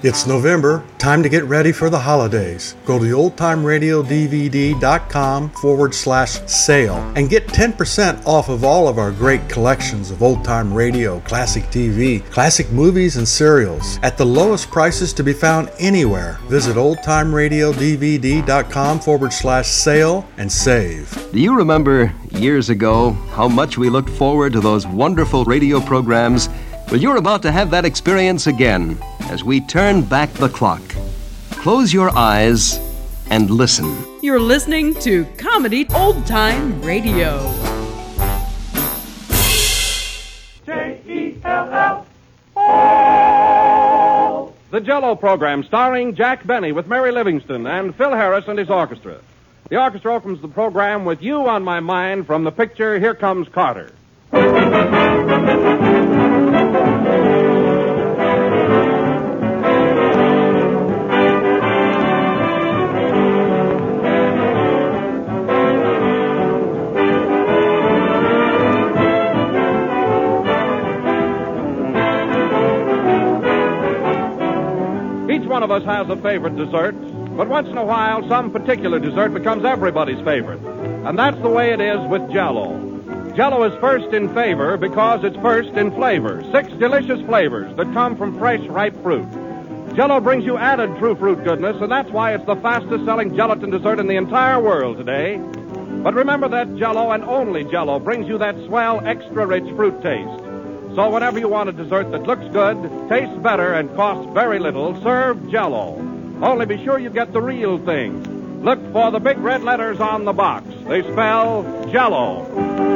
It's November, time to get ready for the holidays. Go to oldtimeradiodvd.com forward slash sale and get 10% off of all of our great collections of old time radio, classic TV, classic movies, and serials at the lowest prices to be found anywhere. Visit oldtimeradiodvd.com forward slash sale and save. Do you remember years ago how much we looked forward to those wonderful radio programs? Well, you're about to have that experience again as we turn back the clock. Close your eyes and listen. You're listening to Comedy Old Time Radio. The Jello program starring Jack Benny with Mary Livingstone and Phil Harris and his orchestra. The orchestra opens the program with You on My Mind from the picture Here Comes Carter. Of us has a favorite dessert, but once in a while, some particular dessert becomes everybody's favorite. And that's the way it is with Jello. Jello is first in favor because it's first in flavor. Six delicious flavors that come from fresh, ripe fruit. Jello brings you added true fruit goodness, and that's why it's the fastest selling gelatin dessert in the entire world today. But remember that Jello and only Jello brings you that swell, extra rich fruit taste. So whenever you want a dessert that looks good, tastes better, and costs very little, serve Jello. Only be sure you get the real thing. Look for the big red letters on the box. They spell Jello.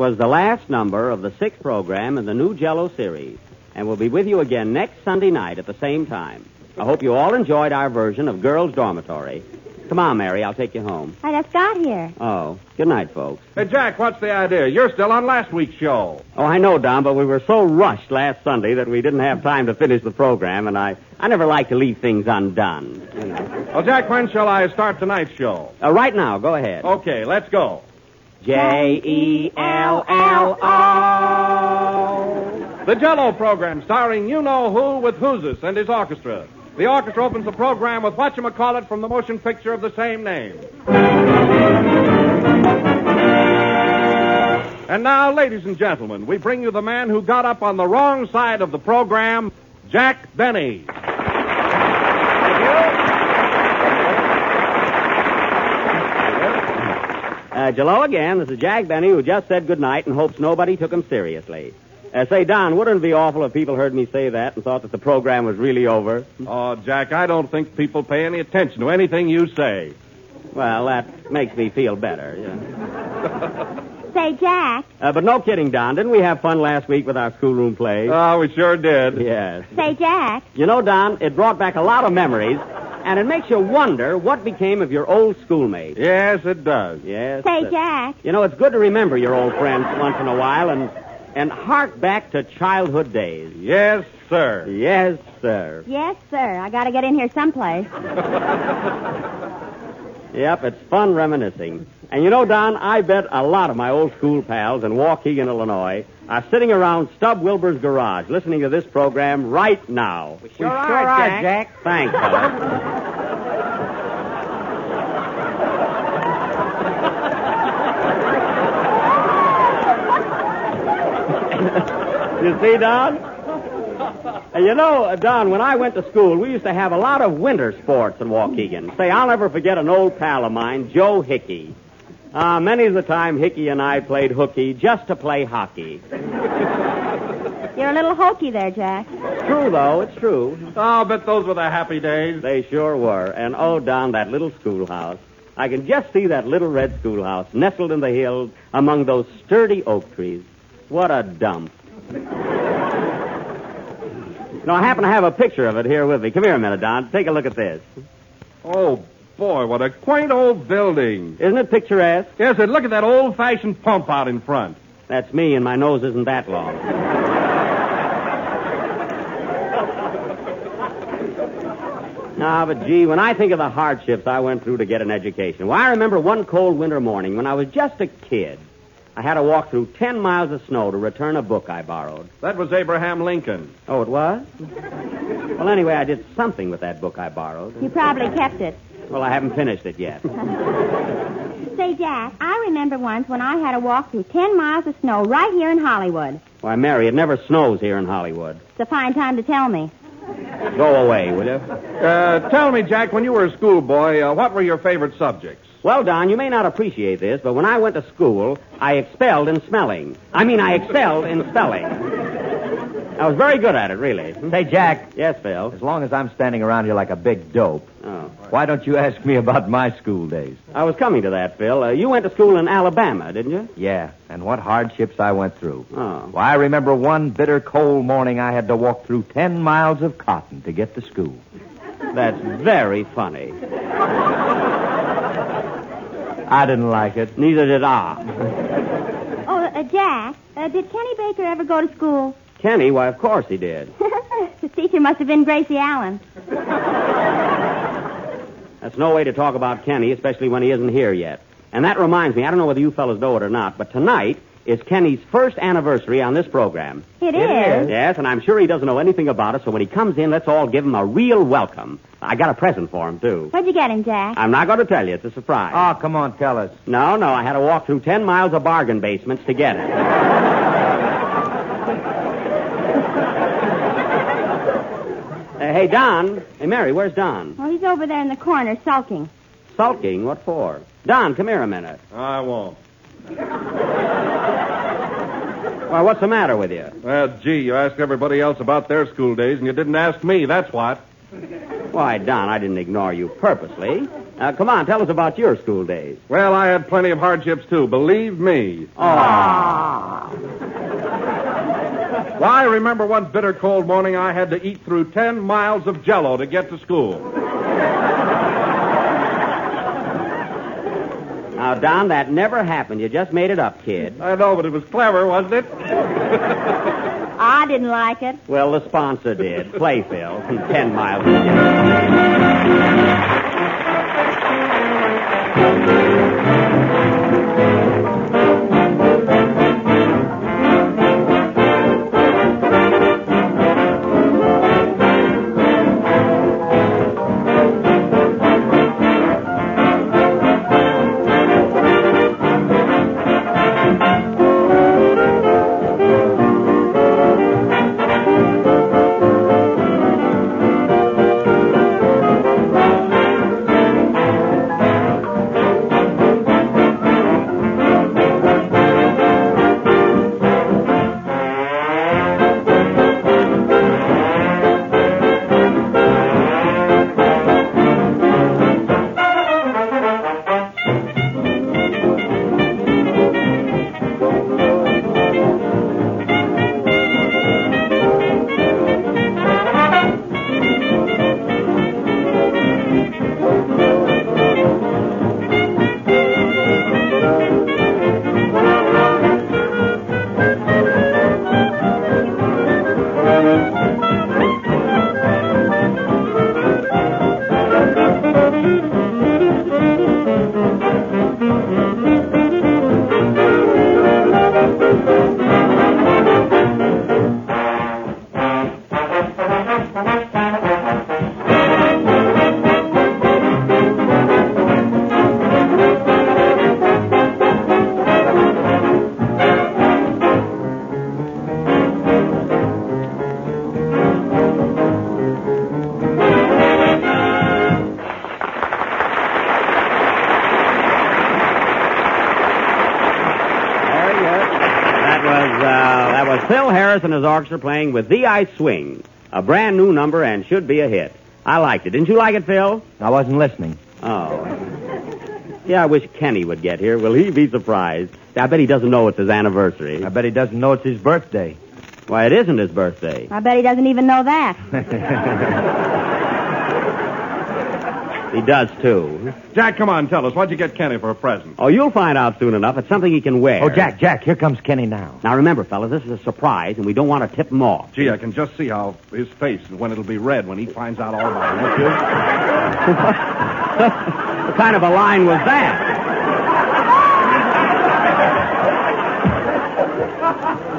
Was the last number of the sixth program in the new Jello series, and we'll be with you again next Sunday night at the same time. I hope you all enjoyed our version of Girls' Dormitory. Come on, Mary, I'll take you home. I just got here. Oh, good night, folks. Hey, Jack, what's the idea? You're still on last week's show. Oh, I know, Don, but we were so rushed last Sunday that we didn't have time to finish the program, and I, I never like to leave things undone. You know. Well, Jack, when shall I start tonight's show? Uh, right now, go ahead. Okay, let's go. J E L L O. The Jello program starring you know who with Whozus and his orchestra. The orchestra opens the program with whatchamacallit from the motion picture of the same name. And now, ladies and gentlemen, we bring you the man who got up on the wrong side of the program, Jack Benny. Uh, Jello again. This is Jack Benny, who just said good night and hopes nobody took him seriously. Uh, say, Don, wouldn't it be awful if people heard me say that and thought that the program was really over? Oh, Jack, I don't think people pay any attention to anything you say. Well, that makes me feel better. Yeah. Say, Jack. Uh, but no kidding, Don. Didn't we have fun last week with our schoolroom play? Oh, we sure did. yes. Say, Jack. You know, Don, it brought back a lot of memories, and it makes you wonder what became of your old schoolmates. Yes, it does. Yes. Say, uh, Jack. You know, it's good to remember your old friends once in a while and and hark back to childhood days. Yes, sir. Yes, sir. Yes, sir. I gotta get in here someplace. Yep, it's fun reminiscing. And you know, Don, I bet a lot of my old school pals in Waukegan, Illinois, are sitting around Stub Wilbur's garage listening to this program right now. We sure are, Jack. Thanks, fella. you see, Don? You know, Don, when I went to school, we used to have a lot of winter sports in Waukegan. Say, I'll never forget an old pal of mine, Joe Hickey. Uh, many of the time, Hickey and I played hooky just to play hockey. You're a little hokey there, Jack. True, though, it's true. Oh, I bet those were the happy days. They sure were. And oh, Don, that little schoolhouse. I can just see that little red schoolhouse nestled in the hills among those sturdy oak trees. What a dump. No, I happen to have a picture of it here with me. Come here a minute, Don. Take a look at this. Oh, boy, what a quaint old building. Isn't it picturesque? Yes, and look at that old fashioned pump out in front. That's me, and my nose isn't that long. Ah, but gee, when I think of the hardships I went through to get an education, well, I remember one cold winter morning when I was just a kid. I had to walk through ten miles of snow to return a book I borrowed. That was Abraham Lincoln. Oh, it was? Well, anyway, I did something with that book I borrowed. You probably kept it. Well, I haven't finished it yet. Say, Jack, I remember once when I had to walk through ten miles of snow right here in Hollywood. Why, Mary, it never snows here in Hollywood. It's a fine time to tell me. Go away, will you? Uh, tell me, Jack, when you were a schoolboy, uh, what were your favorite subjects? Well, Don, you may not appreciate this, but when I went to school, I excelled in smelling. I mean, I excelled in spelling. I was very good at it, really. Say, Jack, Yes, Phil. as long as I'm standing around here like a big dope, Oh. why don't you ask me about my school days? I was coming to that, Phil. Uh, you went to school in Alabama, didn't you? Yeah, and what hardships I went through. Oh. Why, I remember one bitter cold morning I had to walk through ten miles of cotton to get to school. That's very funny. I didn't like it. Neither did I. Oh, uh, Jack, uh, did Kenny Baker ever go to school? Kenny, why, of course he did. His teacher must have been Gracie Allen. That's no way to talk about Kenny, especially when he isn't here yet. And that reminds me, I don't know whether you fellas know it or not, but tonight is Kenny's first anniversary on this program. It is. Yes, and I'm sure he doesn't know anything about it, so when he comes in, let's all give him a real welcome. I got a present for him, too. Where'd you get him, Jack? I'm not going to tell you. It's a surprise. Oh, come on, tell us. No, no, I had to walk through ten miles of bargain basements to get it. hey, Don. Hey, Mary, where's Don? Well, he's over there in the corner sulking. Sulking? What for? Don, come here a minute. I won't. Well, what's the matter with you? Well, gee, you asked everybody else about their school days, and you didn't ask me, that's what. Why, Don, I didn't ignore you purposely. Uh, come on, tell us about your school days. Well, I had plenty of hardships, too, believe me. Well, I remember one bitter cold morning I had to eat through ten miles of jello to get to school. Now, Don, that never happened. You just made it up, kid. I know, but it was clever, wasn't it? I didn't like it. Well, the sponsor did. Play, Phil. Ten miles. of jello. Phil Harris and his orchestra playing with "The I Swing," a brand new number and should be a hit. I liked it. Didn't you like it, Phil? I wasn't listening. Oh. Yeah, I wish Kenny would get here. Will he be surprised? I bet he doesn't know it's his anniversary. I bet he doesn't know it's his birthday. Why, it isn't his birthday. I bet he doesn't even know that. He does, too. Jack, come on, tell us. What'd you get Kenny for a present? Oh, you'll find out soon enough. It's something he can wear. Oh, Jack, Jack, here comes Kenny now. Now, remember, fellas, this is a surprise, and we don't want to tip him off. Gee, I can just see how his face and when it'll be red when he finds out all about it. don't? What kind of a line was that?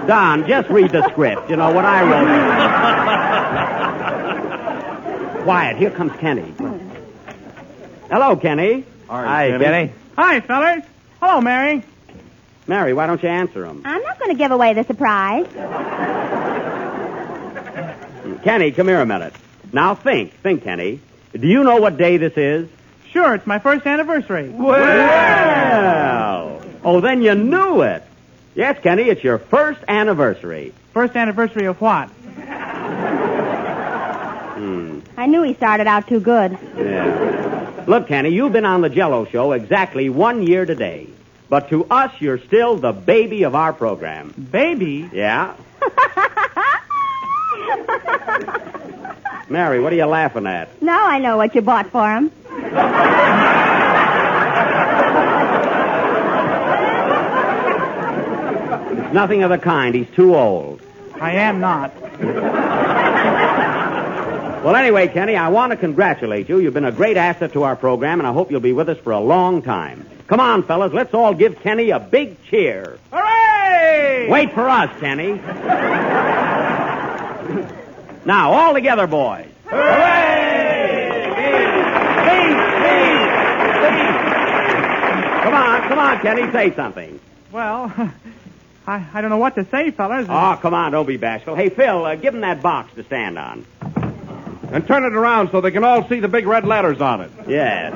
Don, just read the script. You know what I wrote. Quiet. Here comes Kenny. Hello, Kenny. Hi, Kenny. Hi, fellas. Hello, Mary. Mary, why don't you answer him? I'm not going to give away the surprise. Kenny, come here a minute. Now think, think, Kenny. Do you know what day this is? Sure, it's my first anniversary. Well, oh, then you knew it. Yes, Kenny, it's your first anniversary. First anniversary of what? I knew he started out too good. Yeah. Look, Kenny, you've been on the Jello show exactly one year today. But to us, you're still the baby of our program. Baby. Yeah? Mary, what are you laughing at? Now I know what you bought for him. Nothing of the kind. He's too old. I am not. Well, anyway, Kenny, I want to congratulate you. You've been a great asset to our program, and I hope you'll be with us for a long time. Come on, fellas, let's all give Kenny a big cheer. Hooray! Wait for us, Kenny. now, all together, boys. hooray! Come on, come on, Kenny, say something. Well, I, I don't know what to say, fellas. Oh, come on, don't be bashful. Hey, Phil, uh, give him that box to stand on. And turn it around so they can all see the big red letters on it. Yes.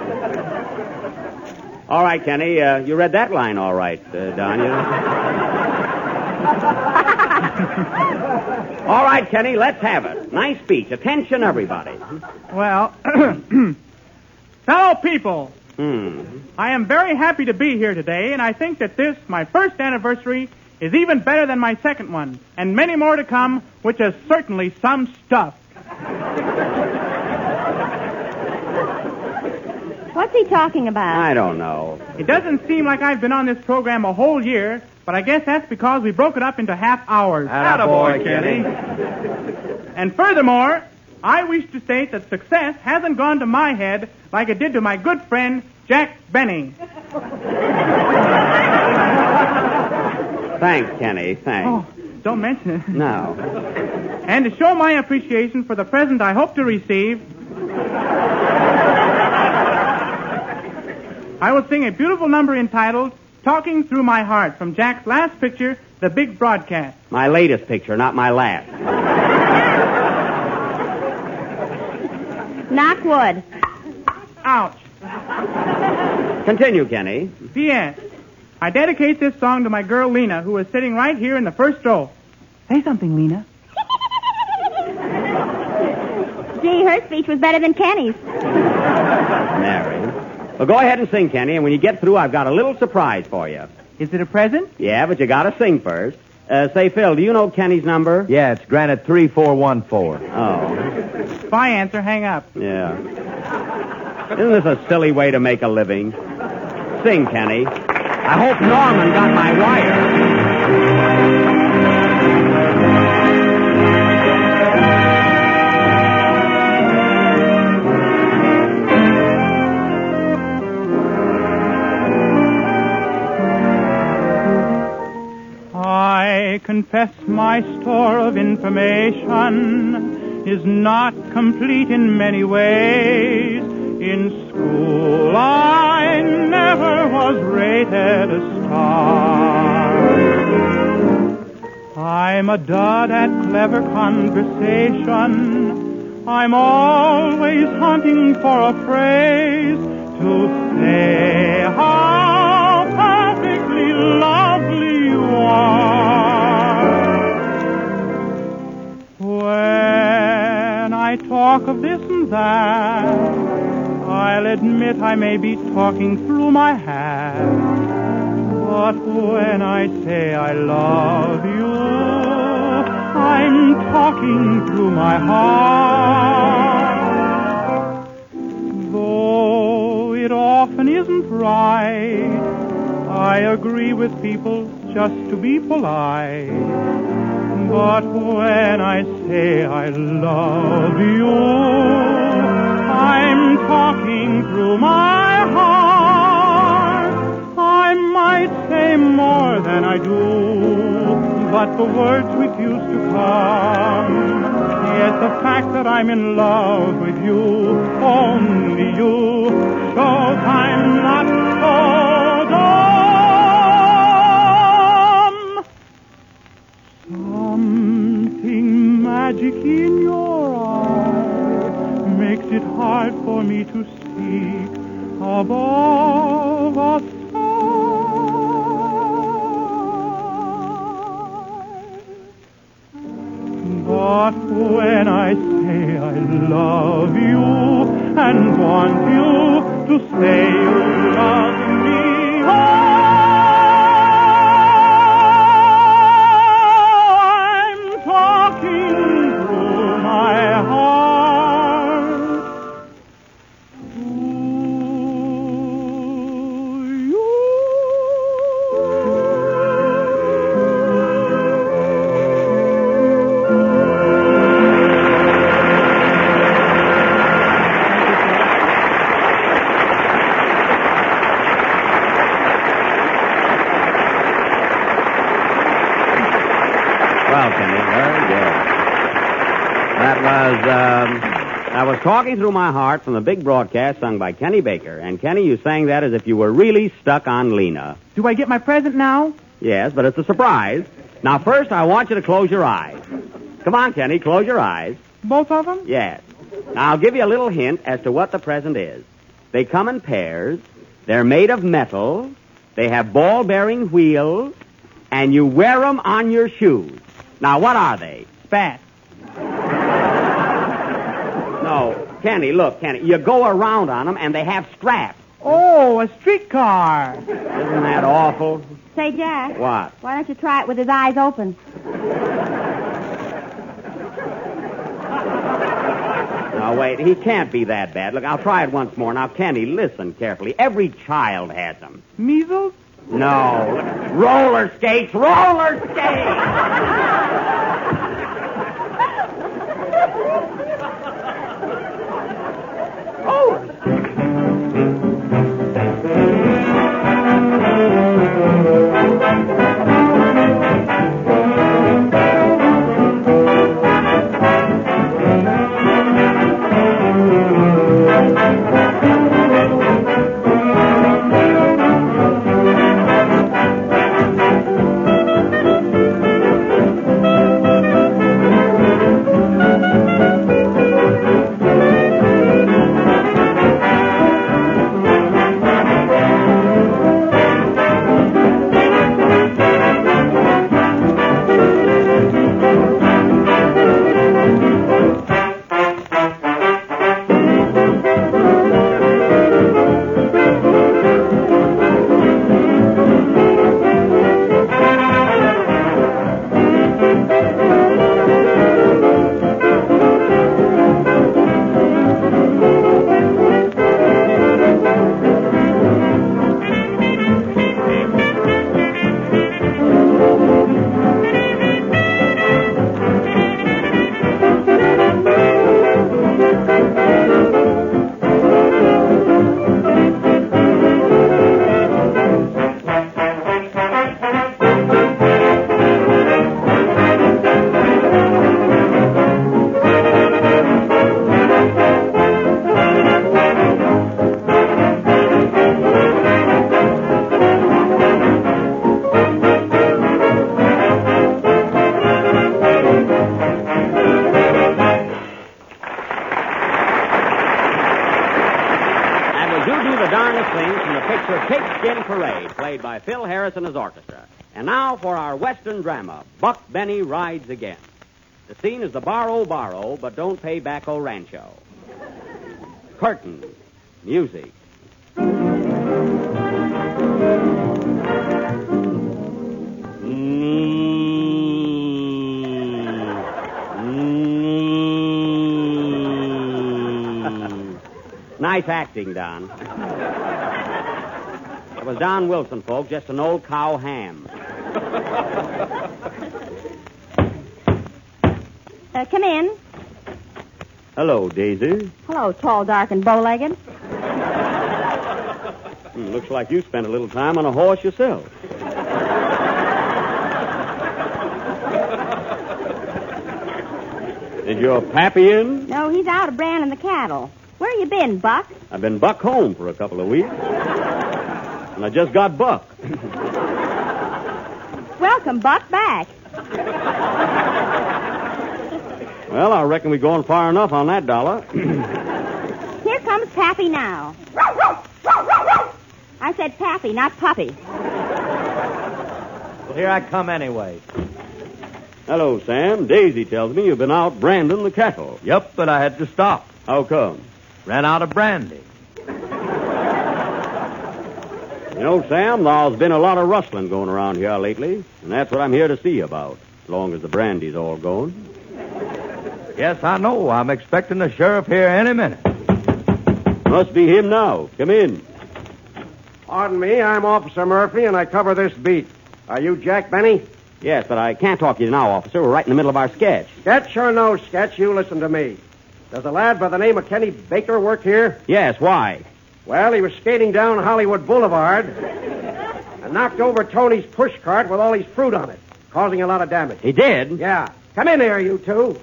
All right, Kenny, uh, you read that line all right, uh, Don. You... all right, Kenny, let's have it. Nice speech. Attention, everybody. Well, fellow people, Hmm. I am very happy to be here today, and I think that this, my first anniversary, is even better than my second one, and many more to come, which is certainly some stuff. What's he talking about? I don't know. It doesn't seem like I've been on this program a whole year, but I guess that's because we broke it up into half hours. Attaboy, Kenny. And furthermore, I wish to state that success hasn't gone to my head like it did to my good friend Jack Benning. Thanks, Kenny. Thanks. Oh, don't mention it. No. And to show my appreciation for the present I hope to receive, I will sing a beautiful number entitled Talking Through My Heart from Jack's last picture, The Big Broadcast. My latest picture, not my last. Knock wood. Ouch. Continue, Kenny. P.S. I dedicate this song to my girl Lena, who is sitting right here in the first row. Say something, Lena. Gee, her speech was better than Kenny's. Mary. Well, go ahead and sing, Kenny, and when you get through, I've got a little surprise for you. Is it a present? Yeah, but you gotta sing first. Uh, say, Phil, do you know Kenny's number? Yeah, it's Granite 3414. Oh, If I answer, hang up. yeah. Isn't this a silly way to make a living? Sing, Kenny. I hope Norman got my wire. Confess my store of information is not complete in many ways. In school, I never was rated a star. I'm a dud at clever conversation. I'm always hunting for a phrase to say how perfectly lovely you are. Talk of this and that, I'll admit I may be talking through my hat. But when I say I love you, I'm talking through my heart. Though it often isn't right, I agree with people just to be polite. But when I say I love you, I'm talking through my heart. I might say more than I do, but the words refuse to come. Yet the fact that I'm in love with you, only you, shows I'm not magic in your eye makes it hard for me to speak above a. But when I say I love you and want you to stay you Kenny, very good. That was, um, I was talking through my heart from the big broadcast sung by Kenny Baker. And Kenny, you sang that as if you were really stuck on Lena. Do I get my present now? Yes, but it's a surprise. Now, first, I want you to close your eyes. Come on, Kenny, close your eyes. Both of them? Yes. Now, I'll give you a little hint as to what the present is. They come in pairs. They're made of metal. They have ball bearing wheels. And you wear them on your shoes. Now, what are they? Spat. No, Kenny, look, Kenny. You go around on them, and they have straps. Oh, a streetcar. Isn't that awful? Say, Jack, What? why don't you try it with his eyes open? Now, wait. He can't be that bad. Look, I'll try it once more. Now, Kenny, listen carefully. Every child has them. Measles? No. Roller skates, roller skates! played by Phil Harris and his orchestra. And now for our Western drama, Buck Benny Rides Again. The scene is the Borrow Borrow, but don't pay back O Rancho. Curtain. Music. nice acting, Don. It was Don Wilson, folks, just an old cow ham. Uh, come in. Hello, Daisy. Hello, tall, dark, and bow-legged. Hmm, looks like you spent a little time on a horse yourself. Is your pappy in? No, he's out of branding the cattle. Where you been, Buck? I've been buck home for a couple of weeks. And I just got buck. Welcome, Buck, back. Well, I reckon we're going far enough on that dollar. Here comes Pappy now. I said Pappy, not Puppy. Well, here I come anyway. Hello, Sam. Daisy tells me you've been out branding the cattle. Yep, but I had to stop. How come? Ran out of brandy. You know, Sam, there's been a lot of rustling going around here lately, and that's what I'm here to see about, as long as the brandy's all gone. Yes, I know. I'm expecting the sheriff here any minute. Must be him now. Come in. Pardon me, I'm Officer Murphy, and I cover this beat. Are you Jack Benny? Yes, but I can't talk to you now, officer. We're right in the middle of our sketch. Sketch or no sketch, you listen to me. Does a lad by the name of Kenny Baker work here? Yes, why? Well, he was skating down Hollywood Boulevard and knocked over Tony's pushcart with all his fruit on it, causing a lot of damage. He did? Yeah. Come in here, you two.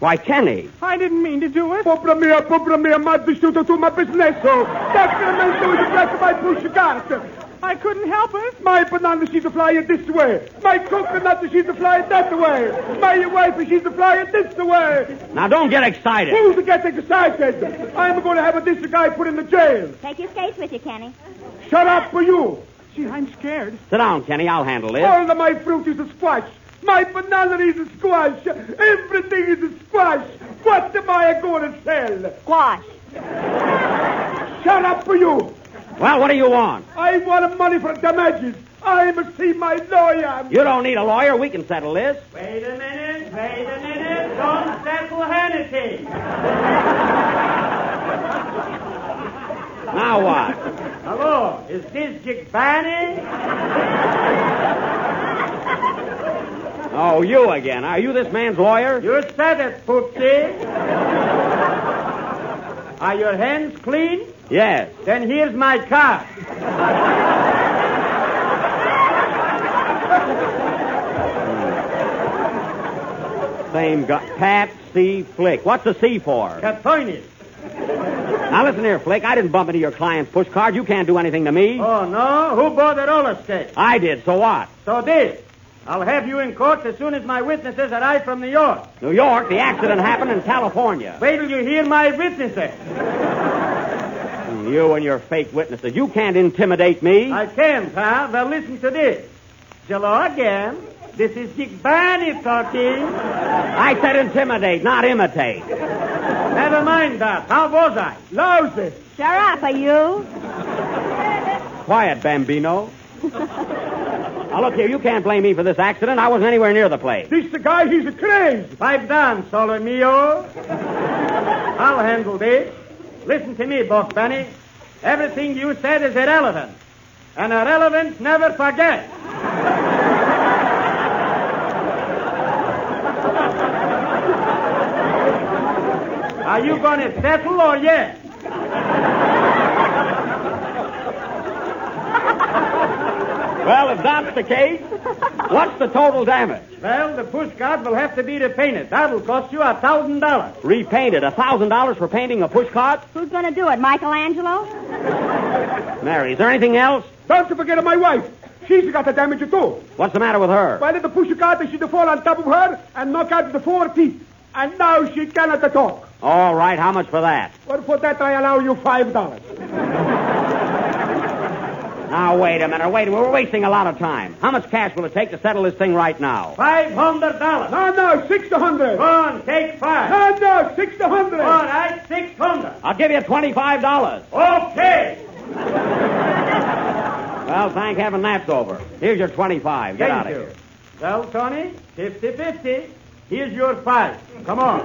Why, Kenny. I didn't mean to do it. Popra mia, popra mia, ma vissuto tu ma bisnesso. Sacramento is the breath of my pushcart. I couldn't help it. My banana she's a flying this way. My coconut she's a flying that way. My wife she's a flying this way. Now, don't get excited. Who's getting excited? I'm going to have a this guy put in the jail. Take your skates with you, Kenny. Shut up for you. Gee, I'm scared. Sit down, Kenny. I'll handle this. All of my fruit is a squash. My banana is a squash. Everything is a squash. What am I going to sell? Squash. Shut up for you. Well, what do you want? I want money for damages. I'm a see my lawyer. You don't need a lawyer. We can settle this. Wait a minute, wait a minute. Don't settle anything. Now what? Hello, is this Jick Barney? Oh, you again. Are you this man's lawyer? You said it, Poopsie. Are your hands clean? Yes. Then here's my card. Hmm. Same guy. Pat C. Flick. What's the C for? Catoinis. Now listen here, Flick. I didn't bump into your client's push card. You can't do anything to me. Oh, no? Who bought that roller skate? I did. So what? So this. I'll have you in court as soon as my witnesses arrive from New York. New York. The accident happened in California. Wait till you hear my witnesses. You and your fake witnesses. You can't intimidate me. I can, pal. Well, listen to this. Hello again. This is Dick Barney talking. I said intimidate, not imitate. Never mind that. How was I? Lousy. Shut up, are you? Quiet, Bambino. now, look here. You can't blame me for this accident. I wasn't anywhere near the place. This the guy, he's a crazy. Pipe down, solo mio. I'll handle this. Listen to me, Buck Benny. Everything you said is irrelevant. And irrelevant never forget. Are you going to settle or yes? Well, if that's the case, what's the total damage? Well, the pushcart will have to be repainted. That'll cost you a thousand dollars. Repainted. A thousand dollars for painting a pushcart? Who's going to do it, Michelangelo? Mary, is there anything else? Don't you forget of my wife. She's got the damage too. What's the matter with her? While in the push cart, they should fall on top of her and knock out the four teeth. And now she cannot talk. All right, how much for that? Well, for that I allow you five dollars. Now, wait a minute. Wait a minute. We're wasting a lot of time. How much cash will it take to settle this thing right now? Five hundred dollars. No, no, six to hundred. Go on, take five. No, no, six to hundred. All right, six hundred. I'll give you twenty-five dollars. Okay. Well, thank heaven that's over. Here's your twenty-five. Get Thank out of you. here. Well, Tony, fifty-fifty. Here's your five. Come on.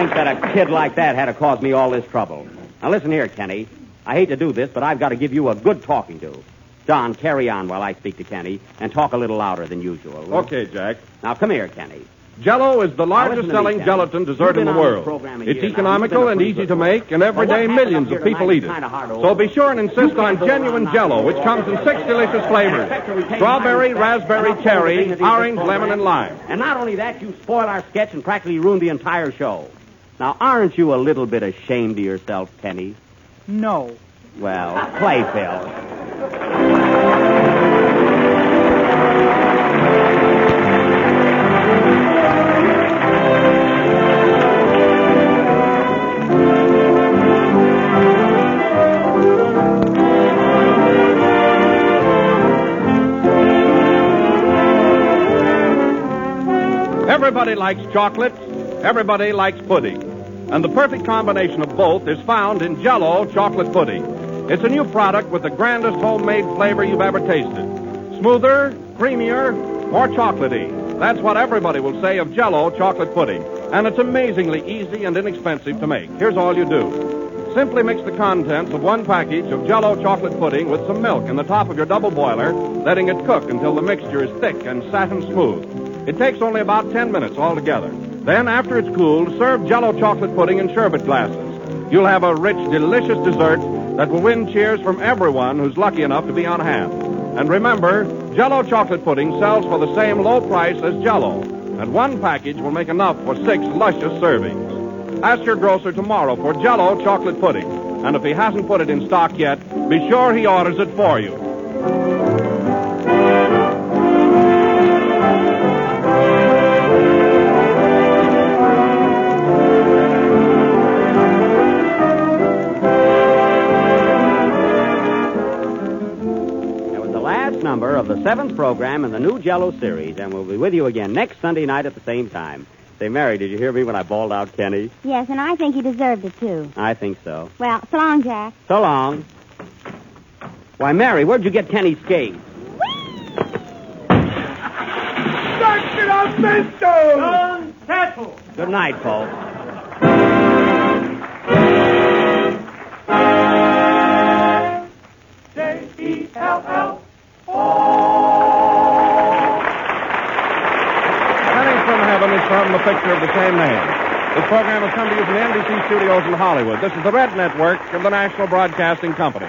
Think that a kid like that had to cause me all this trouble. Now listen here, Kenny. I hate to do this, but I've got to give you a good talking to. John, carry on while I speak to Kenny and talk a little louder than usual. Okay, Jack. Now come here, Kenny. Jello is the largest me, selling Kenny. gelatin dessert in the world. It's economical You've been a and easy to make, and every Well, day millions of people eat it. kinda hard to So be sure and insist on genuine Jello, which comes in six delicious flavors: strawberry, raspberry, cherry, orange, lemon, and lime. And not only that, you spoil our sketch and practically ruin the entire show. Now, aren't you a little bit ashamed of yourself, Penny? No. Well, play, Phil. Everybody likes chocolate. Everybody likes pudding. And the perfect combination of both is found in Jello chocolate pudding. It's a new product with the grandest homemade flavor you've ever tasted. Smoother, creamier, more chocolatey. That's what everybody will say of Jello chocolate pudding. And it's amazingly easy and inexpensive to make. Here's all you do. Simply mix the contents of one package of Jello chocolate pudding with some milk in the top of your double boiler, letting it cook until the mixture is thick and satin smooth. It takes only about 10 minutes altogether. Then, after it's cooled, serve Jello chocolate pudding in sherbet glasses. You'll have a rich, delicious dessert that will win cheers from everyone who's lucky enough to be on hand. And remember, Jello chocolate pudding sells for the same low price as Jello, and one package will make enough for six luscious servings. Ask your grocer tomorrow for Jello chocolate pudding, and if he hasn't put it in stock yet, be sure he orders it for you. The seventh program in the new Jello series, and we'll be with you again next Sunday night at the same time. Say, Mary, did you hear me when I bawled out Kenny? Yes, and I think he deserved it, too. I think so. Well, so long, Jack. So long. Why, Mary, where'd you get Kenny's skates? Dr. Alberto! Settle. Good night, folks. J-E-L-L. Coming from the picture of the same name. This program has come to you from the NBC studios in Hollywood. This is the Red Network of the National Broadcasting Company.